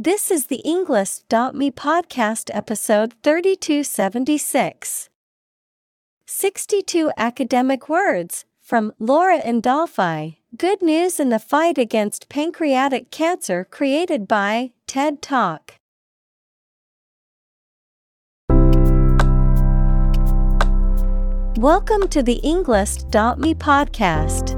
This is the Englist.me podcast episode 3276. 62 academic words from Laura Indolfi. Good news in the fight against pancreatic cancer created by TED Talk. Welcome to the Englist.me podcast.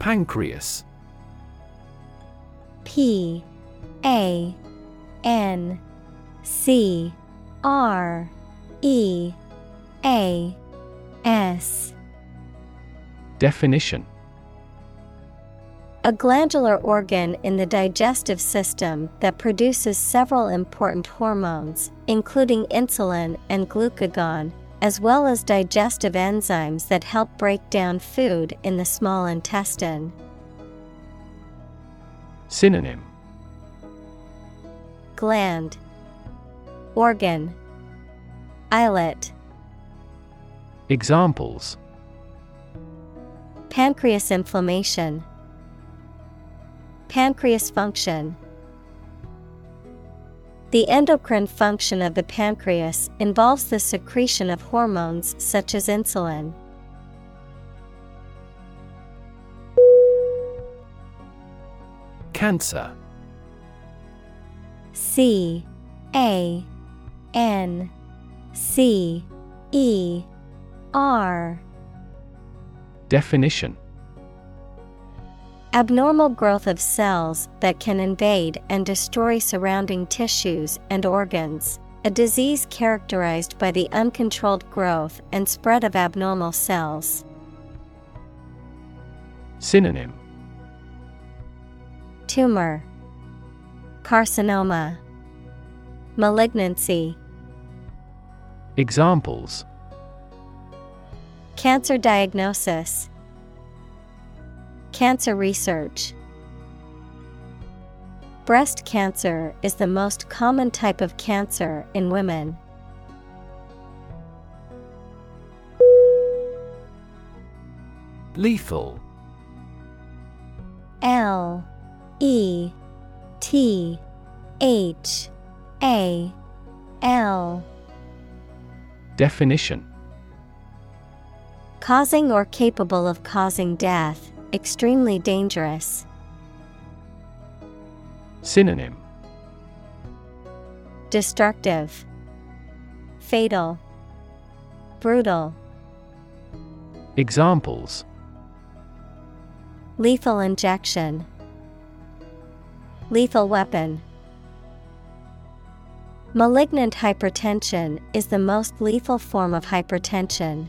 Pancreas. P A N C R E A S. Definition. A glandular organ in the digestive system that produces several important hormones, including insulin and glucagon, as well as digestive enzymes that help break down food in the small intestine. Synonym. Gland, Organ, Islet, Examples. Pancreas inflammation, Pancreas function. The endocrine function of the pancreas involves the secretion of hormones such as insulin. Cancer. C A N C E R. Definition Abnormal growth of cells that can invade and destroy surrounding tissues and organs. A disease characterized by the uncontrolled growth and spread of abnormal cells. Synonym Tumor, Carcinoma, Malignancy. Examples Cancer diagnosis, Cancer research. Breast cancer is the most common type of cancer in women. Lethal L E T H A L Definition Causing or capable of causing death, extremely dangerous. Synonym Destructive, Fatal, Brutal. Examples Lethal injection, Lethal weapon. Malignant hypertension is the most lethal form of hypertension.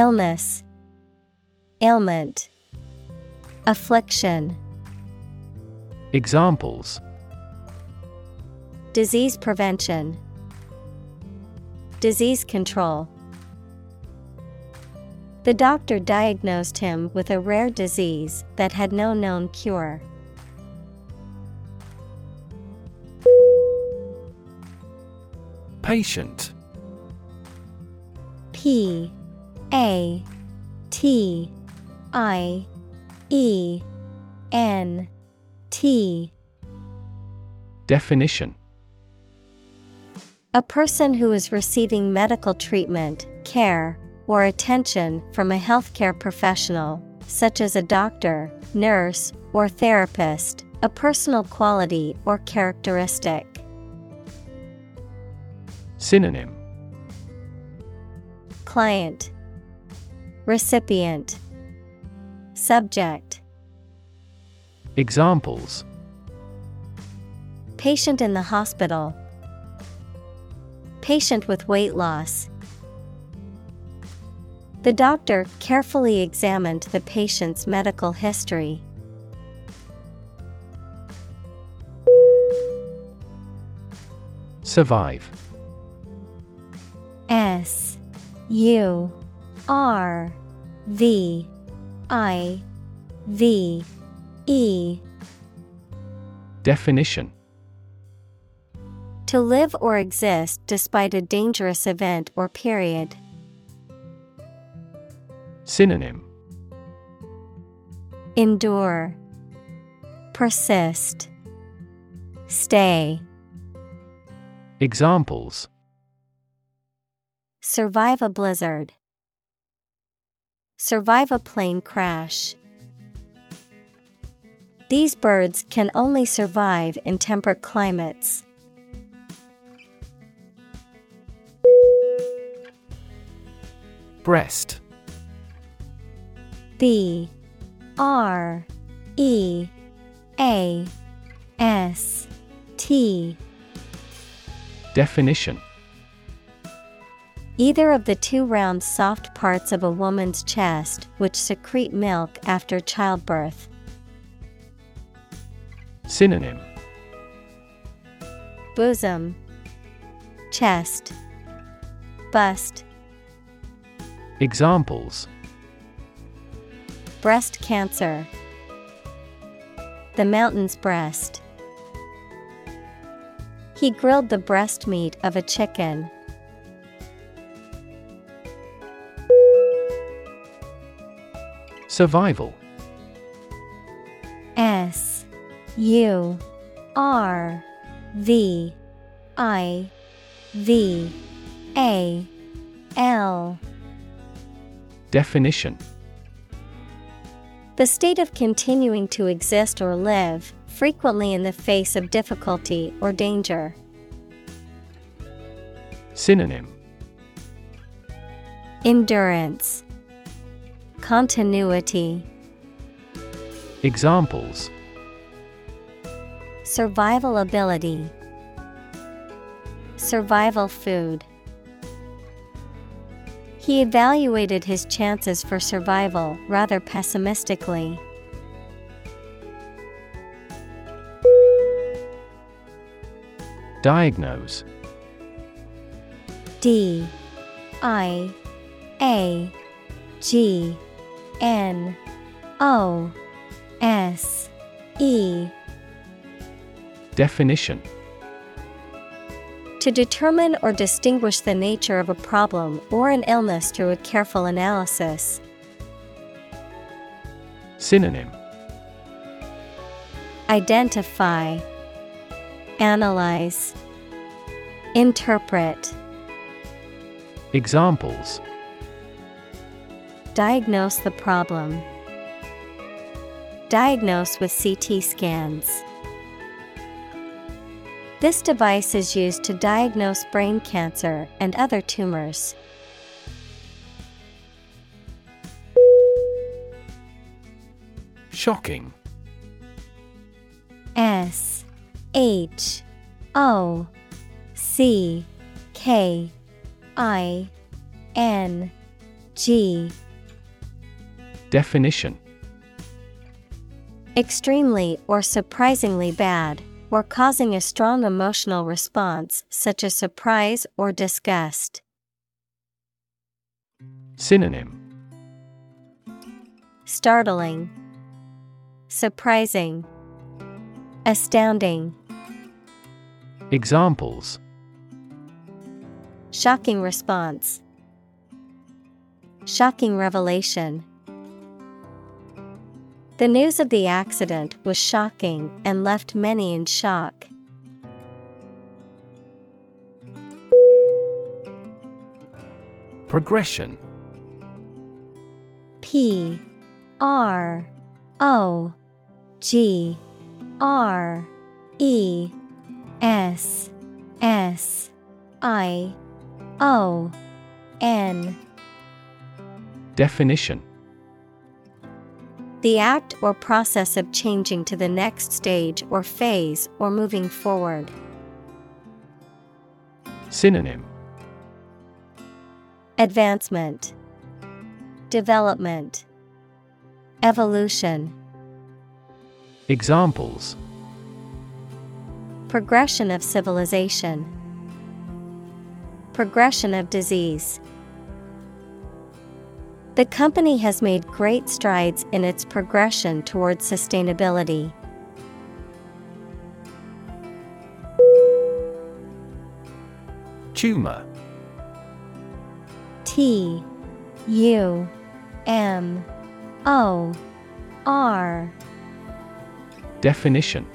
Illness, Ailment, Affliction. Examples Disease prevention, Disease control. The doctor diagnosed him with a rare disease that had no known cure. Patient P A T I E N T. Definition. A person who is receiving medical treatment, care, or attention from a healthcare professional, such as a doctor, nurse, or therapist, a personal quality or characteristic. Synonym. Client Recipient Subject Examples Patient in the hospital. Patient with weight loss. The doctor carefully examined the patient's medical history. Survive S U R V I V E Definition To live or exist despite a dangerous event or period. Synonym Endure, Persist, Stay. Examples Survive a blizzard. Survive a plane crash. These birds can only survive in temperate climates. Breast. B. R. E. A. S. T. Definition Either of the two round soft parts of a woman's chest which secrete milk after childbirth. Synonym Bosom, Chest, Bust, Examples Breast cancer. The mountain's breast. He grilled the breast meat of a chicken. Survival. S U R V I V A L. Definition. The state of continuing to exist or live, frequently in the face of difficulty or danger. Synonym. Endurance, Continuity, Examples Survival ability, Survival food. He evaluated his chances for survival rather pessimistically. Diagnose D I A G N O S E. Definition. To determine or distinguish the nature of a problem or an illness through a careful analysis. Synonym. Identify, Analyze, Interpret, Examples Diagnose the problem. Diagnose with CT scans. This device is used to diagnose brain cancer and other tumors. Shocking S H O C K I N G Definition Extremely or surprisingly bad, or causing a strong emotional response such as surprise or disgust. Synonym startling, surprising, astounding. Examples Shocking response, shocking revelation. The news of the accident was shocking and left many in shock. Progression. P R O G R E S S I O N. Definition The act or process of changing to the next stage or phase or moving forward. Synonym. Advancement. Development. Evolution. Examples. Progression of civilization. Progression of disease The company has made great strides in its progression towards sustainability. Tumor T U M O R Definition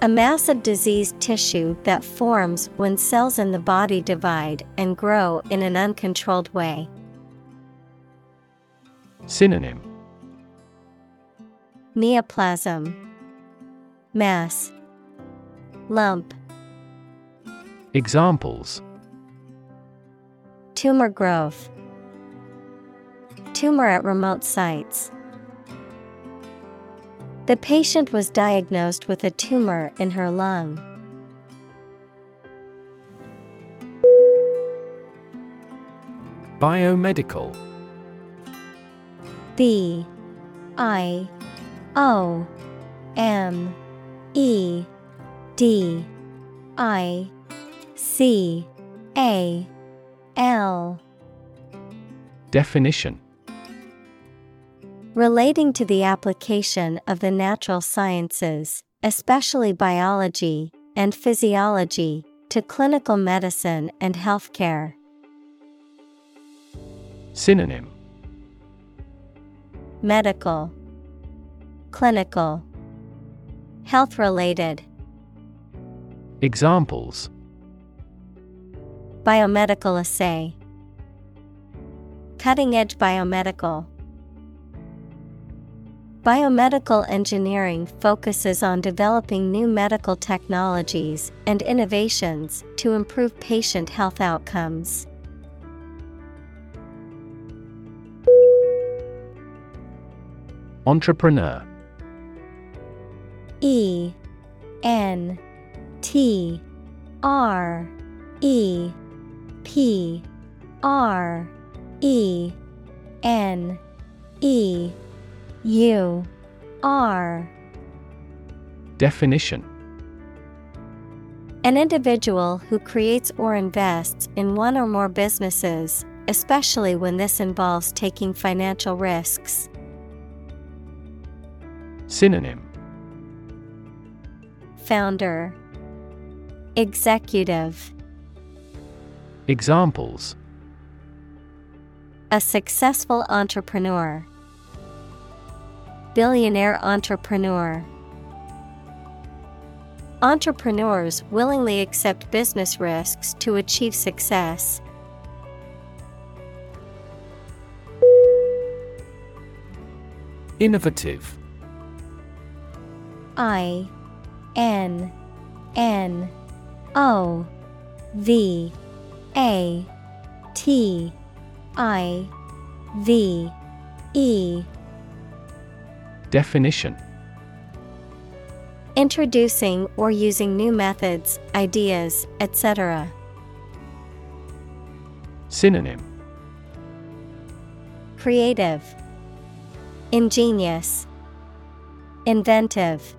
A mass of diseased tissue that forms when cells in the body divide and grow in an uncontrolled way. Synonym. Neoplasm. Mass. Lump. Examples. Tumor growth. Tumor at remote sites. The patient was diagnosed with a tumor in her lung. Biomedical B I O M E D I C A L. Definition. Relating to the application of the natural sciences, especially biology and physiology, to clinical medicine and healthcare. Synonym Medical, Clinical, Health related, Examples Biomedical assay, Cutting edge biomedical. Biomedical engineering focuses on developing new medical technologies and innovations to improve patient health outcomes. Entrepreneur. E N T R E P R E N E U R. Definition. An individual who creates or invests in one or more businesses, especially when this involves taking financial risks. Synonym Founder Executive Examples A successful entrepreneur. Billionaire entrepreneur. Entrepreneurs willingly accept business risks to achieve success. Innovative I N N O V A T I V E. Definition. Introducing or using new methods, ideas, etc. Synonym. Creative, Ingenious, Inventive.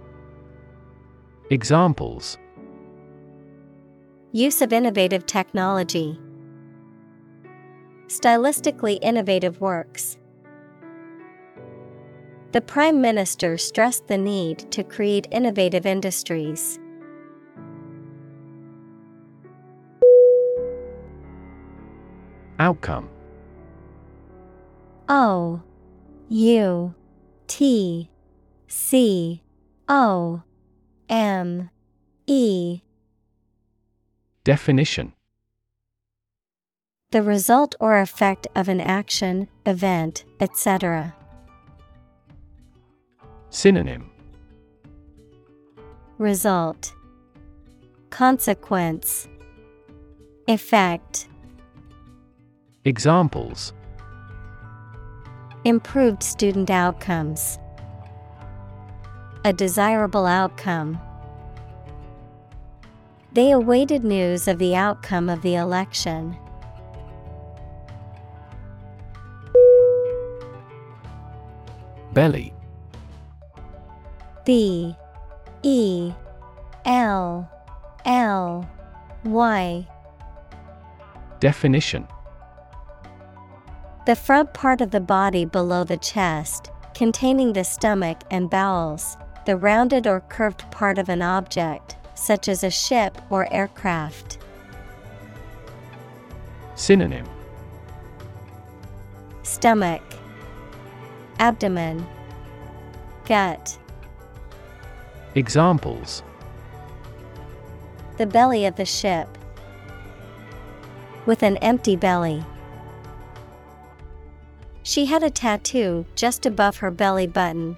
Examples Use of innovative technology. Stylistically innovative works. The Prime Minister stressed the need to create innovative industries. Outcome O U T C O M E. Definition. The result or effect of an action, event, etc. Synonym. Result. Consequence. Effect. Examples. Improved student outcomes. A desirable outcome. They awaited news of the outcome of the election. Belly. B. E. L. L. Y. Definition. The front part of the body below the chest, containing the stomach and bowels, the rounded or curved part of an object, such as a ship or aircraft. Synonym Stomach, Abdomen, Gut. Examples The belly of the ship. With an empty belly. She had a tattoo just above her belly button.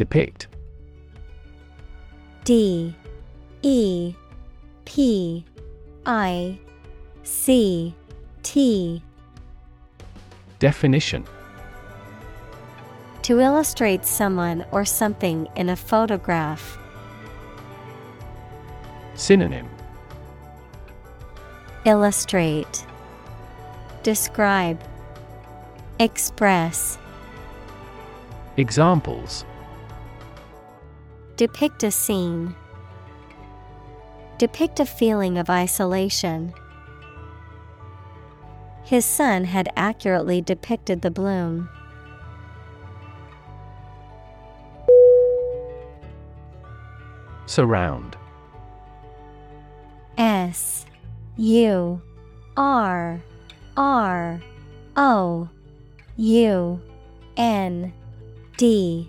Depict. D E P I C T. Definition. To illustrate someone or something in a photograph. Synonym. Illustrate. Describe. Express. Examples Depict a scene. Depict a feeling of isolation. His son had accurately depicted the bloom. Surround S U R R O U N D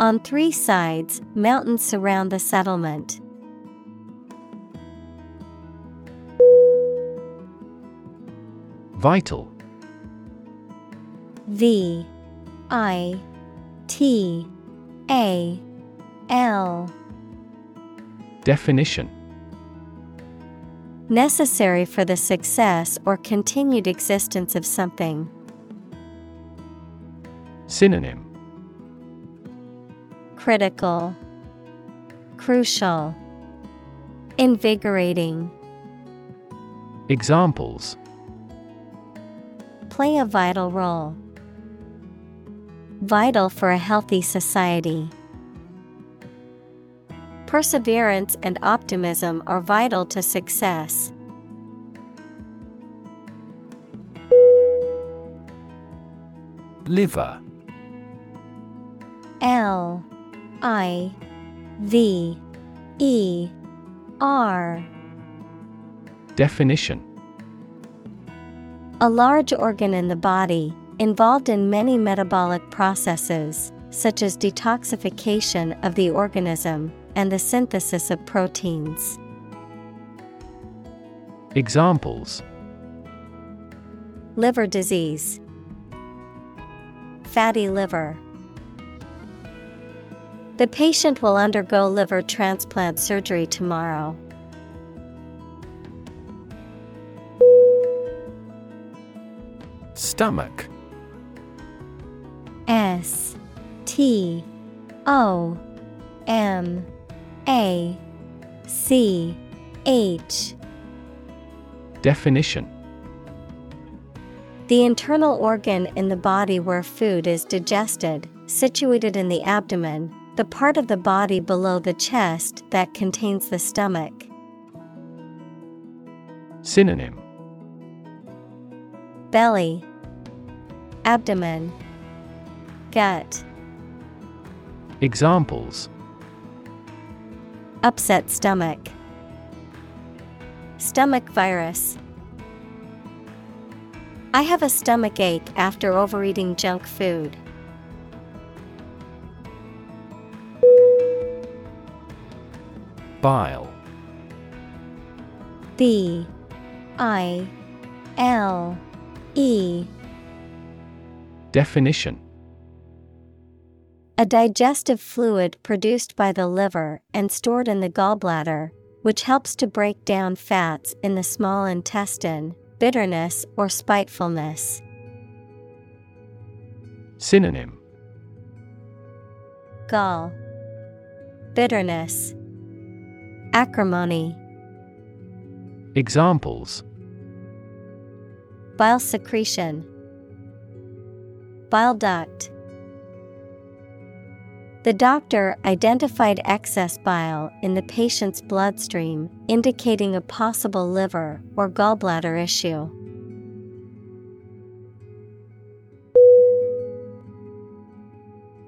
On three sides, mountains surround the settlement. Vital V I T A L Definition Necessary for the success or continued existence of something. Synonym Critical, Crucial, Invigorating. Examples Play a vital role. Vital for a healthy society. Perseverance and optimism are vital to success. Liver L I V E R Definition A large organ in the body, involved in many metabolic processes, such as detoxification of the organism and the synthesis of proteins. Examples Liver disease, Fatty liver. The patient will undergo liver transplant surgery tomorrow. Stomach. S T O M A C H Definition The internal organ in the body where food is digested, situated in the abdomen, the part of the body below the chest that contains the stomach. Synonym Belly, Abdomen, Gut. Examples Upset stomach, Stomach virus. I have a stomach ache after overeating junk food. Bile. B I L E. Definition. A digestive fluid produced by the liver and stored in the gallbladder, which helps to break down fats in the small intestine, bitterness or spitefulness. Synonym. Gall, Bitterness, Acrimony, Examples Bile secretion, Bile duct. The doctor identified excess bile in the patient's bloodstream, indicating a possible liver or gallbladder issue.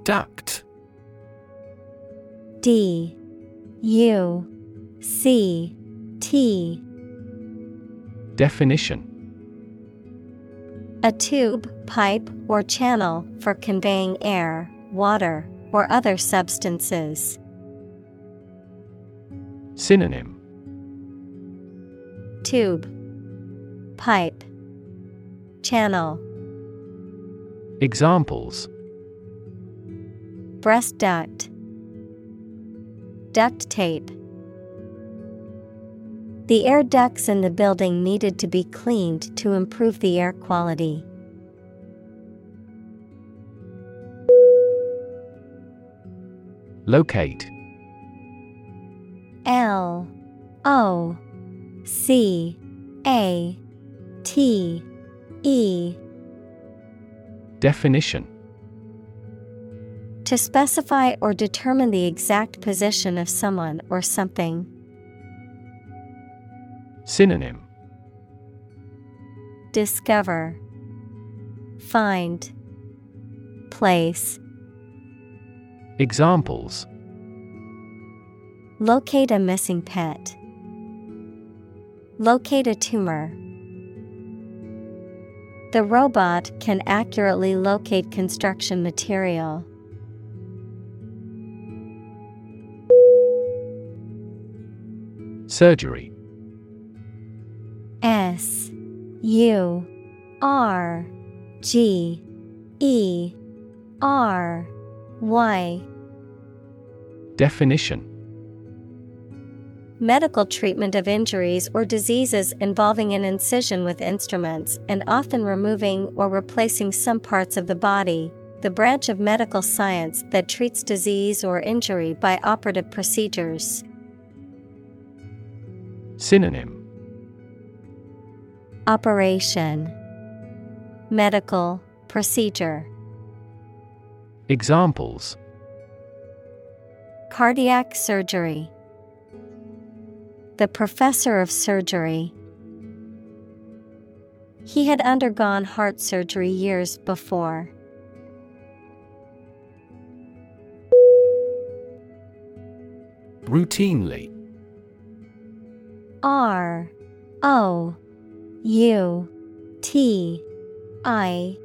Duct. D U C T. Definition. A tube, pipe, or channel for conveying air, water, or other substances. Synonym. Tube, Pipe, Channel, Examples. Breast duct, Duct tape. The air ducts in the building needed to be cleaned to improve the air quality. Locate. L O C A T E Definition To specify or determine the exact position of someone or something. Synonym Discover, Find, Place. Examples Locate a missing pet. Locate a tumor. The robot can accurately locate construction material. Surgery S U R G E R Y. Definition. Medical treatment of injuries or diseases involving an incision with instruments and often removing or replacing some parts of the body, the branch of medical science that treats disease or injury by operative procedures. Synonym Operation. Medical Procedure. Examples. Cardiac surgery. The professor of surgery. He had undergone heart surgery years before. Routinely. R O U T I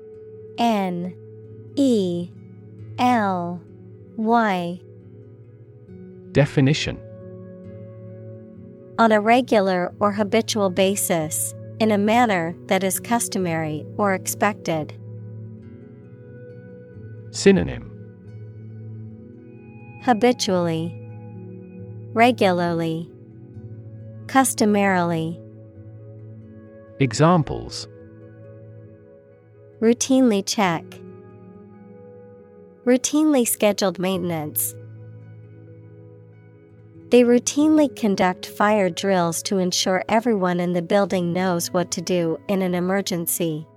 N E L Y. Definition. On a regular or habitual basis, in a manner that is customary or expected. Synonym. Habitually, regularly, customarily. Examples Routinely check. Routinely scheduled maintenance. They routinely conduct fire drills to ensure everyone in the building knows what to do in an emergency.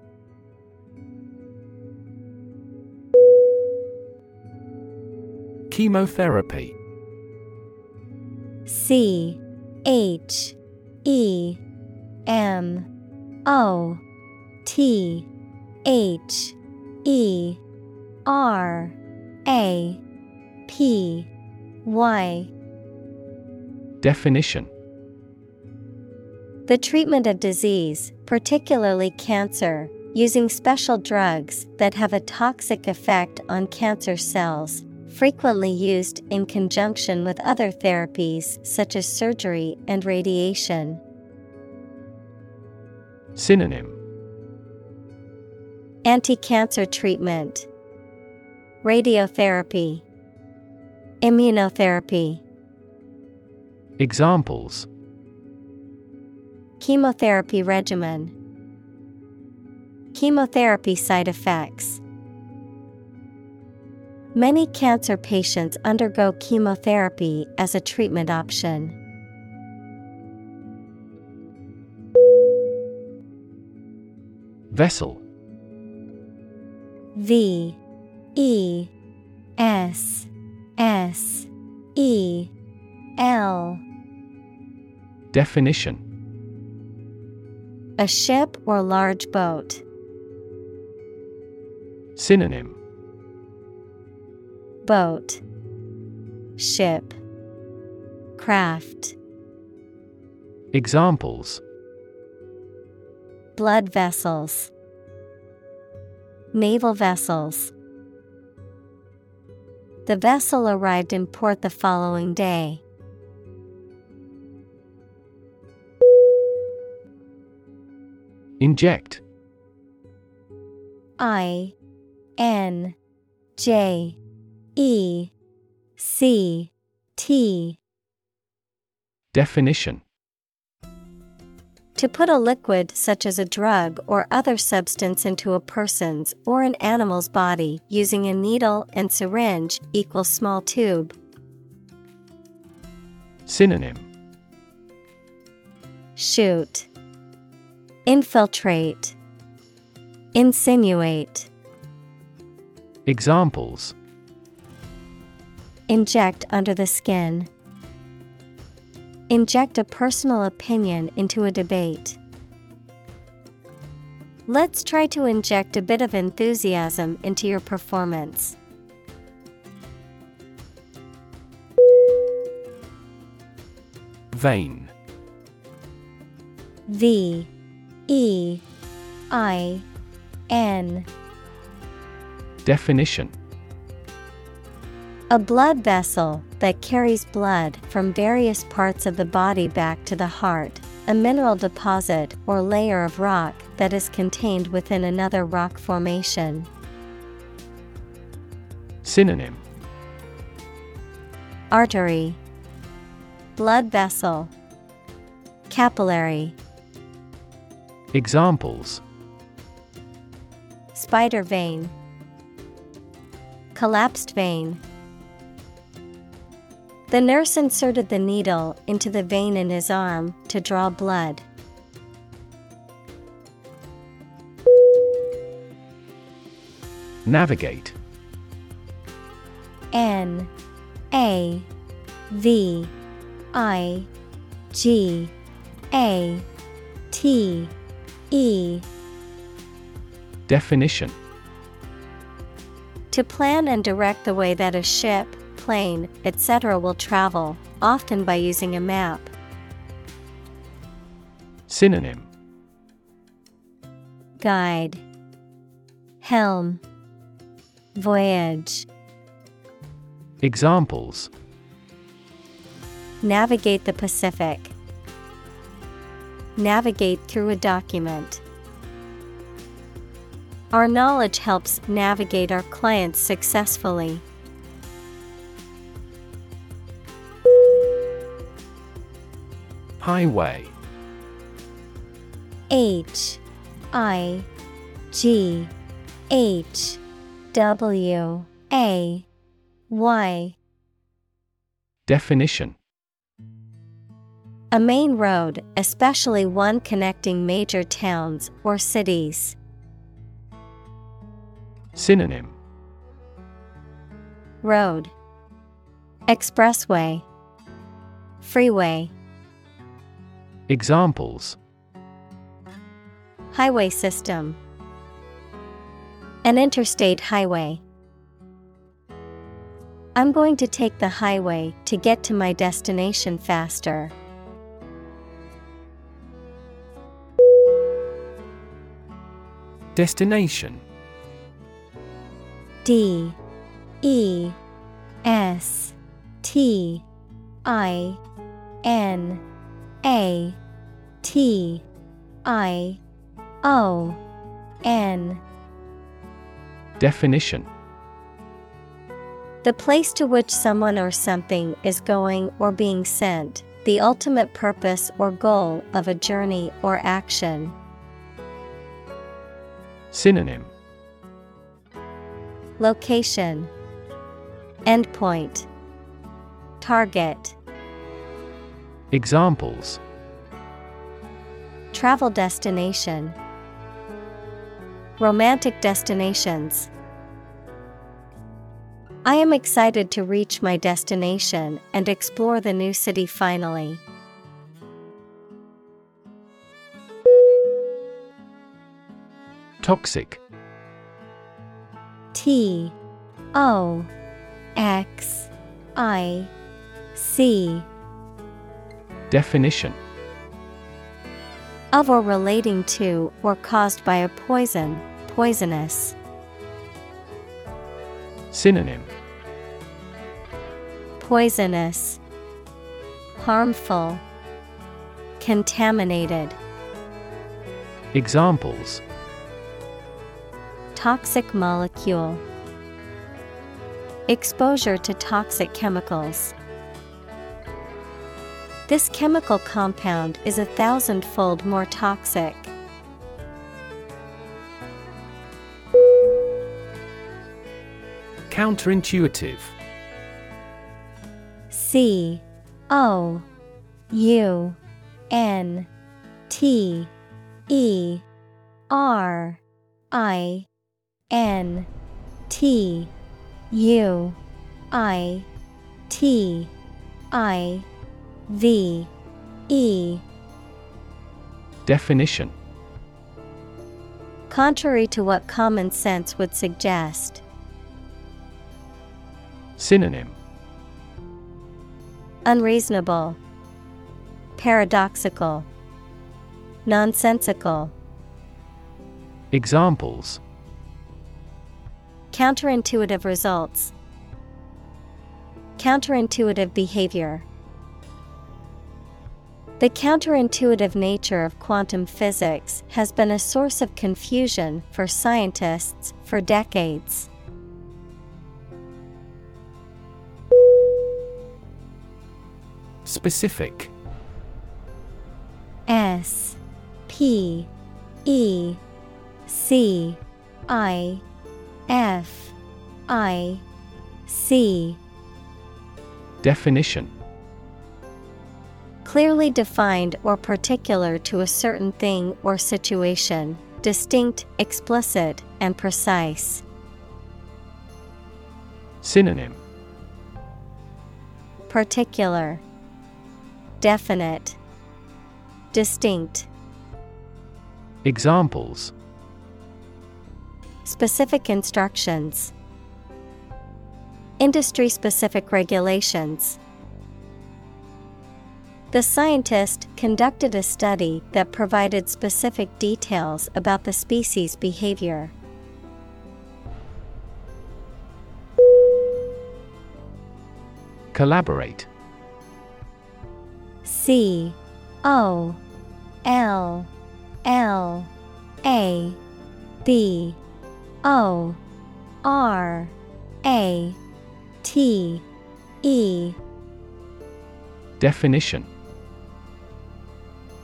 Chemotherapy C H E M O T H E R A P Y Definition The treatment of disease, particularly cancer, using special drugs that have a toxic effect on cancer cells, frequently used in conjunction with other therapies such as surgery and radiation. Synonym Anti cancer treatment, Radiotherapy, Immunotherapy. Examples Chemotherapy regimen, Chemotherapy side effects. Many cancer patients undergo chemotherapy as a treatment option. Vessel. V E S S E L. Definition. A ship or large boat. Synonym. Boat. Ship. Craft. Examples Blood vessels. Naval vessels. The vessel arrived in port the following day. Inject. I N J E C T. Definition To put a liquid such as a drug or other substance into a person's or an animal's body using a needle and syringe equals small tube. Synonym Shoot. Infiltrate. Insinuate. Examples Inject under the skin. Inject a personal opinion into a debate. Let's try to inject a bit of enthusiasm into your performance. Vein V E I N Definition A blood vessel that carries blood from various parts of the body back to the heart, a mineral deposit or layer of rock that is contained within another rock formation. Synonym. Artery, Blood vessel, Capillary, Examples. Spider vein, Collapsed vein. The nurse inserted the needle into the vein in his arm to draw blood. Navigate. N A V I G A T E. Definition. To plan and direct the way that a ship, plane, etc. will travel, often by using a map. Synonym Guide Helm Voyage Examples Navigate the Pacific. Navigate through a document. Our knowledge helps navigate our clients successfully. Highway. H I G H W A Y. Definition. A main road, especially one connecting major towns or cities. Synonym. Road. Expressway. Freeway Examples. Highway system. An interstate highway. I'm going to take the highway to get to my destination faster. Destination. D. E. S. T. I. N A T I O N. Definition. The place to which someone or something is going or being sent, the ultimate purpose or goal of a journey or action. Synonym. Location. Endpoint. Target Examples. Travel destination. Romantic destinations. I am excited to reach my destination and explore the new city finally. Toxic. T O X I C Definition of or relating to or caused by a poison, poisonous. Synonym Poisonous, harmful, contaminated. Examples Toxic molecule. Exposure to toxic chemicals. This chemical compound is a thousandfold more toxic. Counterintuitive C O U N T E R I N T U I T I V E Definition Contrary to what common sense would suggest. Synonym Unreasonable, Paradoxical, Nonsensical. Examples Counterintuitive results. Counterintuitive behavior. The counterintuitive nature of quantum physics has been a source of confusion for scientists for decades. Specific. S P E C I F I C. Definition Clearly defined or particular to a certain thing or situation, distinct, explicit, and precise. Synonym Particular, Definite, Distinct. Examples Specific instructions, Industry specific regulations. The scientist conducted a study that provided specific details about the species' behavior. Collaborate. C O L L A B O R A T E. Definition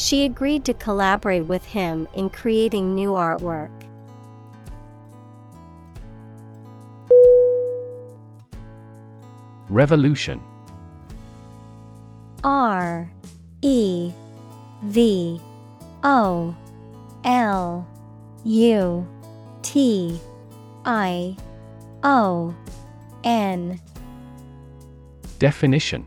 She agreed to collaborate with him in creating new artwork. Revolution. R E V O L U T I O N. Definition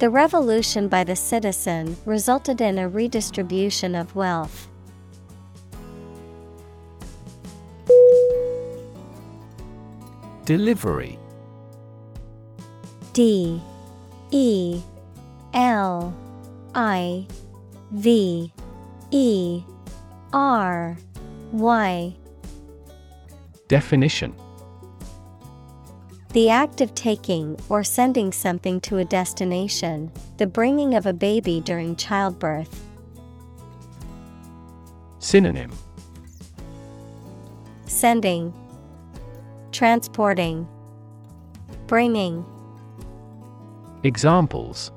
The revolution by the citizen resulted in a redistribution of wealth. Delivery. D. E. L. I. V. E. R. Y. Definition The act of taking or sending something to a destination, the bringing of a baby during childbirth. Synonym Sending, Transporting, Bringing. Examples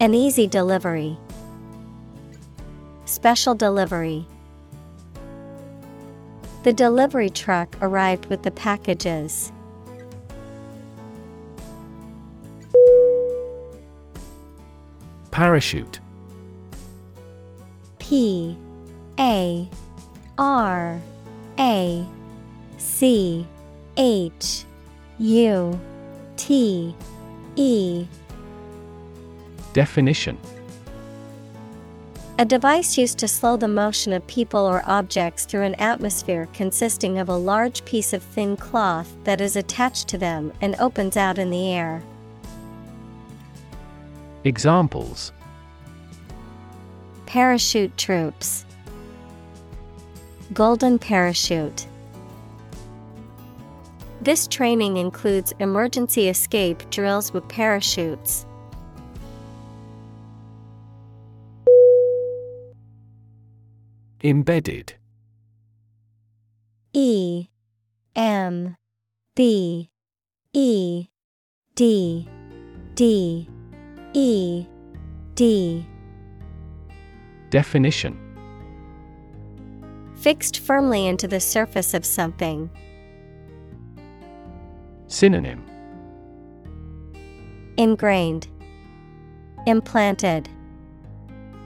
An easy delivery. Special delivery. The delivery truck arrived with the packages. Parachute. P A R A C H U T E. Definition A device used to slow the motion of people or objects through an atmosphere consisting of a large piece of thin cloth that is attached to them and opens out in the air. Examples Parachute troops. Golden parachute. This training includes emergency escape drills with parachutes. Embedded. E M B E D D E D. Definition. Fixed firmly into the surface of something. Synonym. Ingrained, Implanted,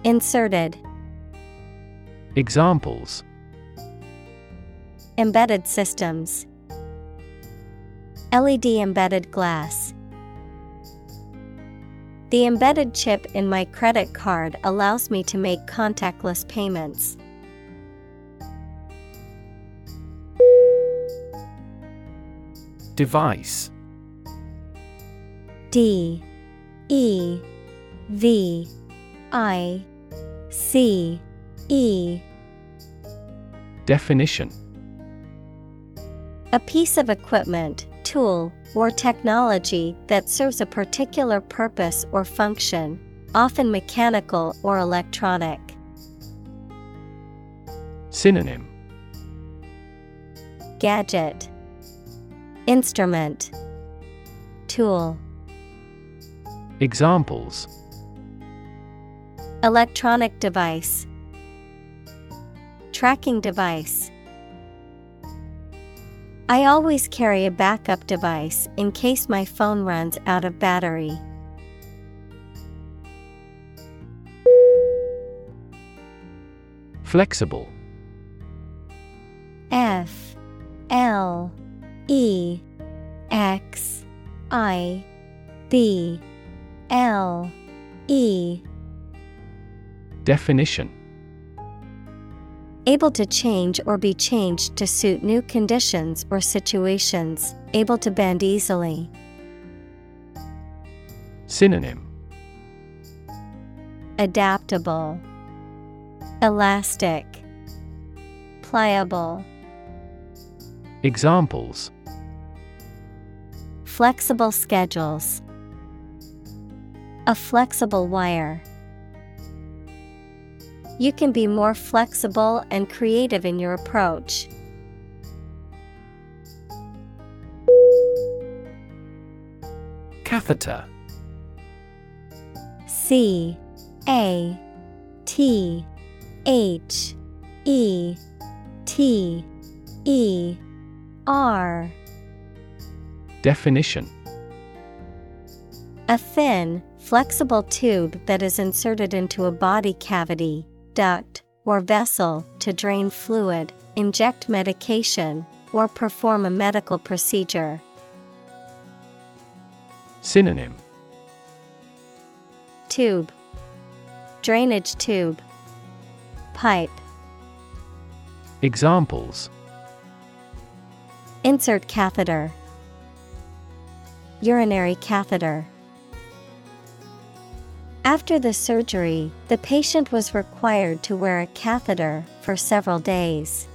Inserted. Examples Embedded systems. LED embedded glass. The embedded chip in my credit card allows me to make contactless payments. Device D E V I C E Definition. A piece of equipment, tool, or technology that serves a particular purpose or function, often mechanical or electronic. Synonym. Gadget. Instrument. Tool. Examples. Electronic device Tracking device. I always carry a backup device in case my phone runs out of battery. Flexible. F L E X I B L E. Definition Able to change or be changed to suit new conditions or situations, able to bend easily. Synonym Adaptable, Elastic, Pliable. Examples Flexible schedules, A flexible wire. You can be more flexible and creative in your approach. Catheter. C A T H E T E R. Definition. A thin, flexible tube that is inserted into a body cavity, duct, or vessel to drain fluid, inject medication, or perform a medical procedure. Synonym. Tube. Drainage tube. Pipe. Examples. Insert catheter. Urinary catheter After the surgery, the patient was required to wear a catheter for several days.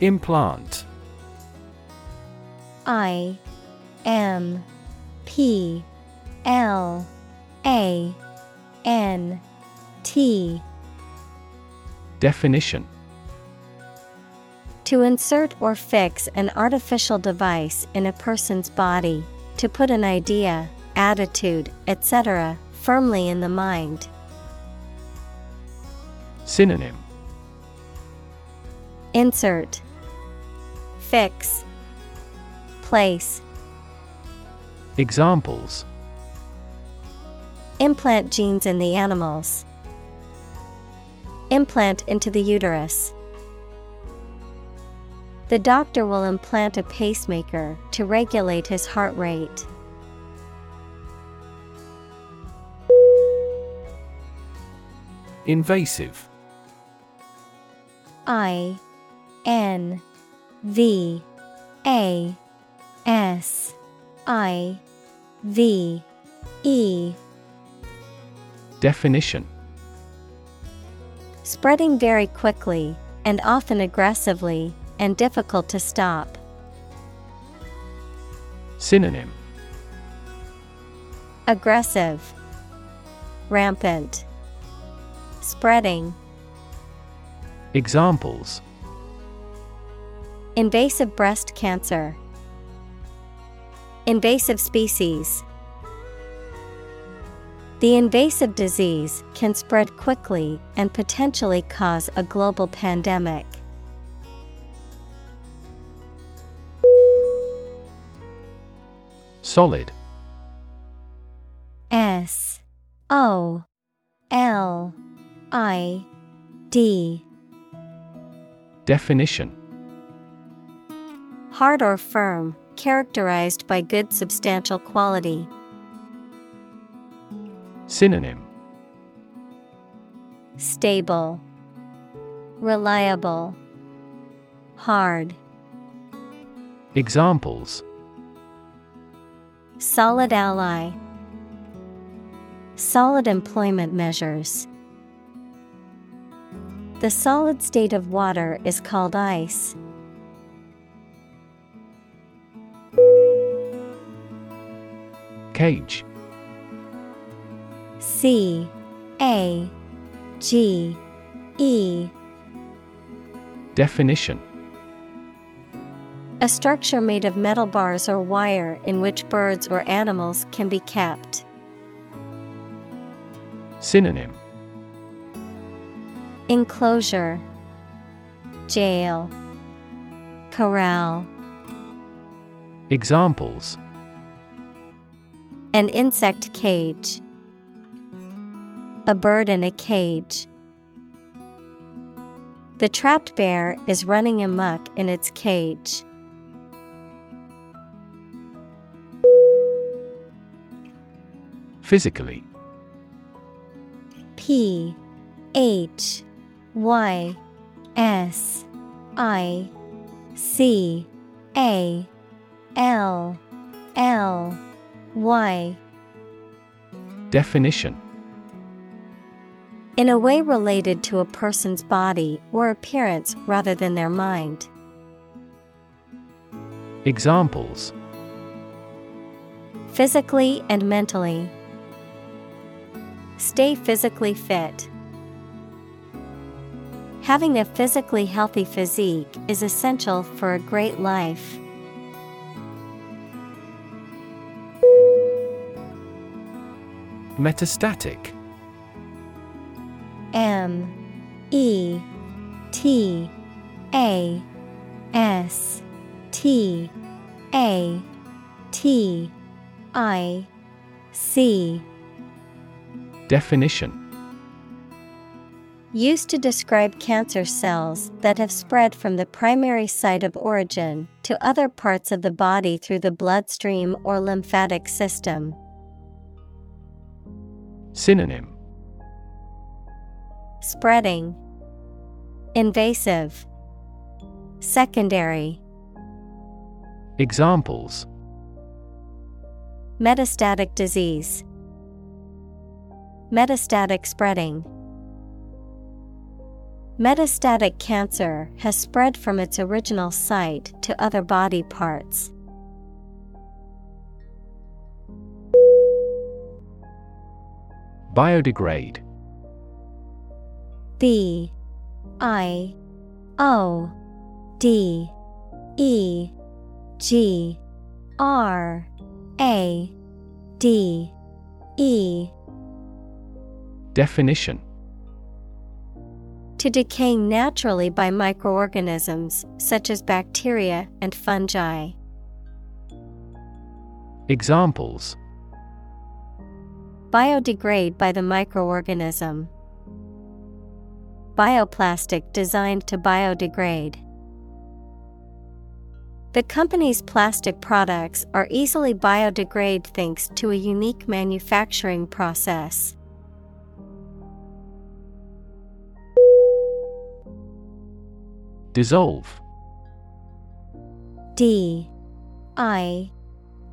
Implant. I M P L A N T. Definition To insert or fix an artificial device in a person's body, to put an idea, attitude, etc., firmly in the mind. Synonym Insert Fix Place Examples Implant genes in the animals. Implant into the uterus. The doctor will implant a pacemaker to regulate his heart rate. Invasive. I N V A S I V E. Definition. Spreading very quickly, and often aggressively, and difficult to stop. Synonym Aggressive, Rampant, Spreading. Examples Invasive breast cancer. Invasive species. The invasive disease can spread quickly and potentially cause a global pandemic. Solid. S O L I D. Definition. Hard or firm, characterized by good substantial quality. Synonym. Stable, Reliable, Hard. Examples Solid ally. Solid employment measures. The solid state of water is called ice. Cage C A G E Definition A structure made of metal bars or wire in which birds or animals can be kept. Synonym Enclosure Jail Corral Examples An insect cage. A bird in a cage. The trapped bear is running amok in its cage. Physically. P H Y S I C A L L Y Definition In a way related to a person's body or appearance rather than their mind. Examples Physically and mentally. Stay physically fit. Having a physically healthy physique is essential for a great life. Metastatic M E T A S T A T I C Definition. Used to describe cancer cells that have spread from the primary site of origin to other parts of the body through the bloodstream or lymphatic system. Synonym. Spreading, Invasive, Secondary. Examples. Metastatic disease, Metastatic spreading. Metastatic cancer has spread from its original site to other body parts. Biodegrade B I O D E G R A D E Definition To decay naturally by microorganisms such as bacteria and fungi. Examples Biodegrade by the microorganism. Bioplastic designed to biodegrade. The company's plastic products are easily biodegrade thanks to a unique manufacturing process. Dissolve. D I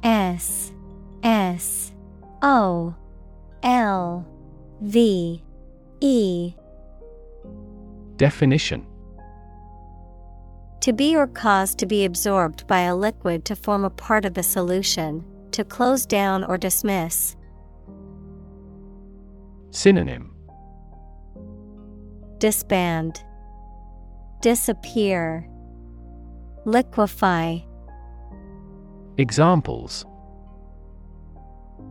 S S O L V E. Definition. To be or cause to be absorbed by a liquid to form a part of the solution, to close down or dismiss. Synonym. Disband, Disappear, Liquefy. Examples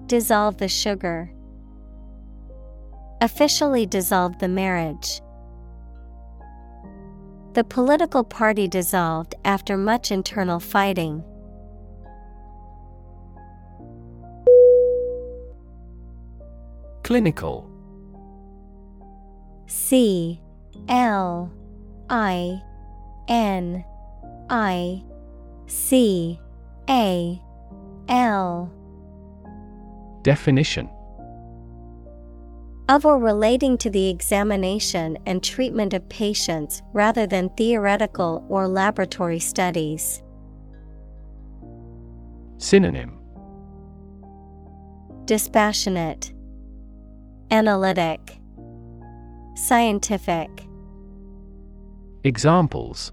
Dissolve the sugar. Officially dissolved the marriage. The political party dissolved after much internal fighting. Clinical C L I N I C A L. Definition. Of or relating to the examination and treatment of patients rather than theoretical or laboratory studies. Synonym. Dispassionate, Analytic, Scientific. Examples.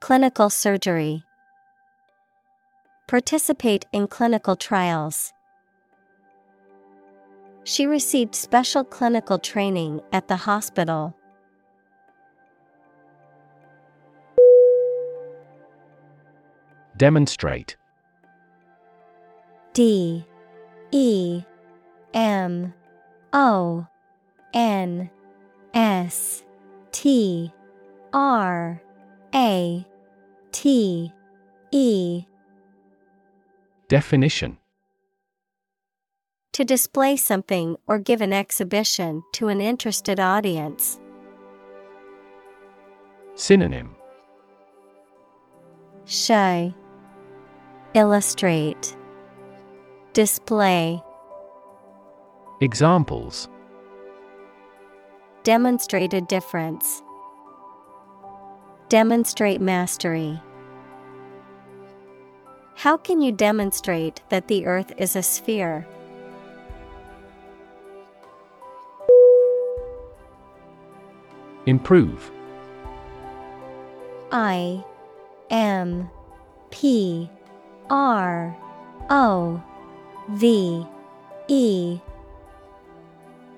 Clinical surgery. Participate in clinical trials. She received special clinical training at the hospital. Demonstrate. D. E. M. O. N. S T R A T E. Definition. To display something or give an exhibition to an interested audience. Synonym. Show, Illustrate, Display. Examples Demonstrate a difference. Demonstrate mastery. How can you demonstrate that the earth is a sphere? Improve I M P R O V E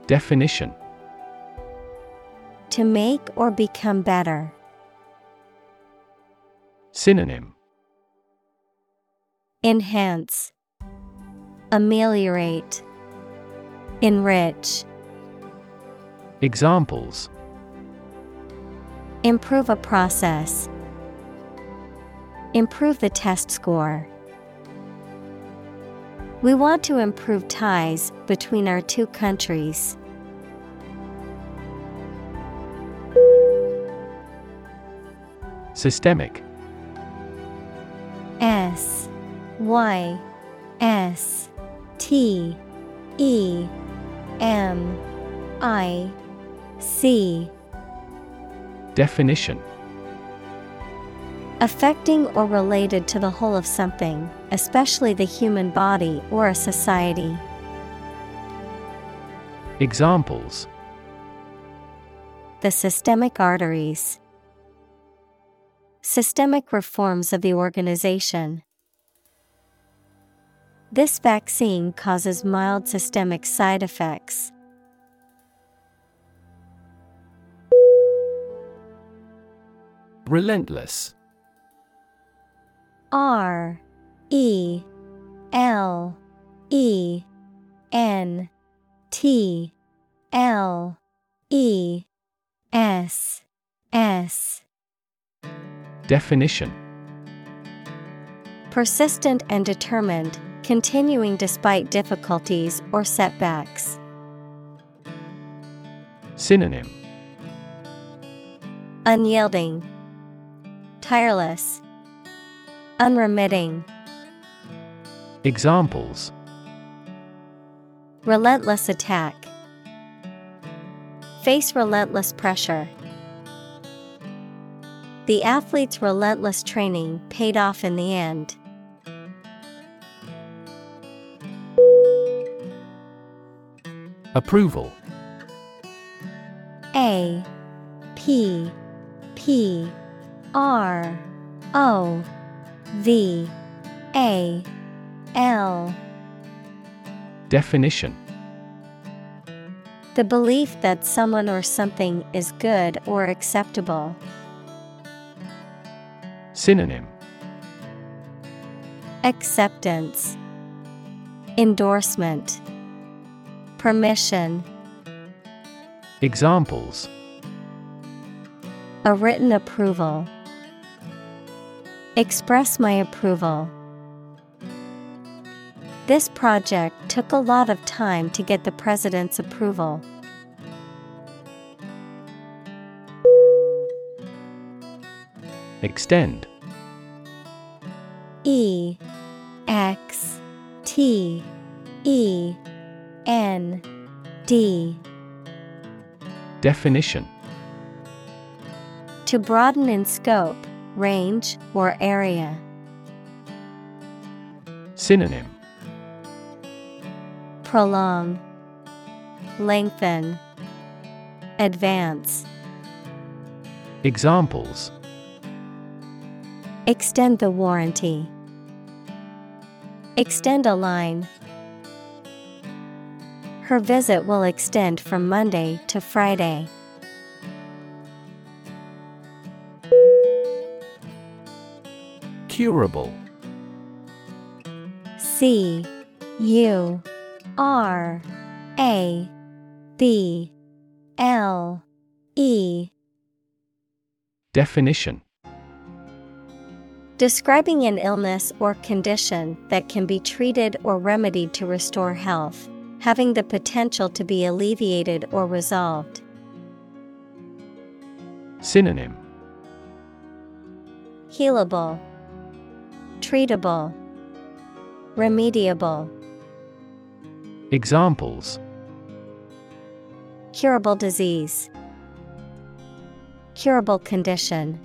Definition To make or become better. Synonym Enhance, Ameliorate, Enrich. Examples Improve a process. Improve the test score. We want to improve ties between our two countries. Systemic S Y S T E M I C Definition Affecting or related to the whole of something, especially the human body or a society. Examples The systemic arteries. Systemic reforms of the organization. This vaccine causes mild systemic side effects. Relentless R E L E N T L E S S Definition Persistent and determined, continuing despite difficulties or setbacks. Synonym Unyielding, Tireless, Unremitting, Examples Relentless attack. Face relentless pressure. The athlete's relentless training paid off in the end. Approval A P P R O V A L Definition The belief that someone or something is good or acceptable. Synonym Acceptance, Endorsement, Permission, Examples a written approval. Express my approval. This project took a lot of time to get the president's approval. Extend E X T E N D Definition To broaden in scope, range, or area. Synonym Prolong, Lengthen, Advance. Examples Extend the warranty. Extend a line. Her visit will extend from Monday to Friday. Curable C U R A B L E Definition Describing an illness or condition that can be treated or remedied to restore health, having the potential to be alleviated or resolved. Synonym Healable, Treatable, Remediable. Examples Curable disease, Curable condition.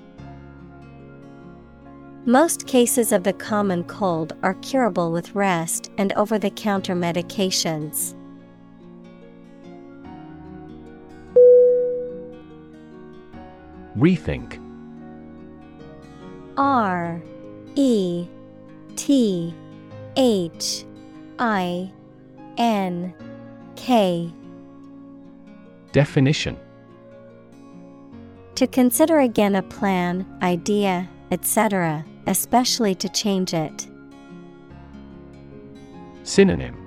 Most cases of the common cold are curable with rest and over the counter medications. Rethink R E T H I N K Definition To consider again a plan, idea, etc., especially to change it. Synonym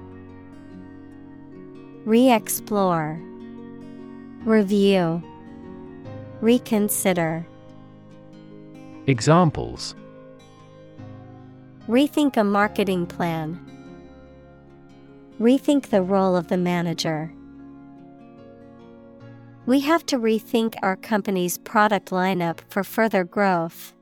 Re explore, Review, Reconsider. Examples Rethink a marketing plan. Rethink the role of the manager. We have to rethink our company's product lineup for further growth.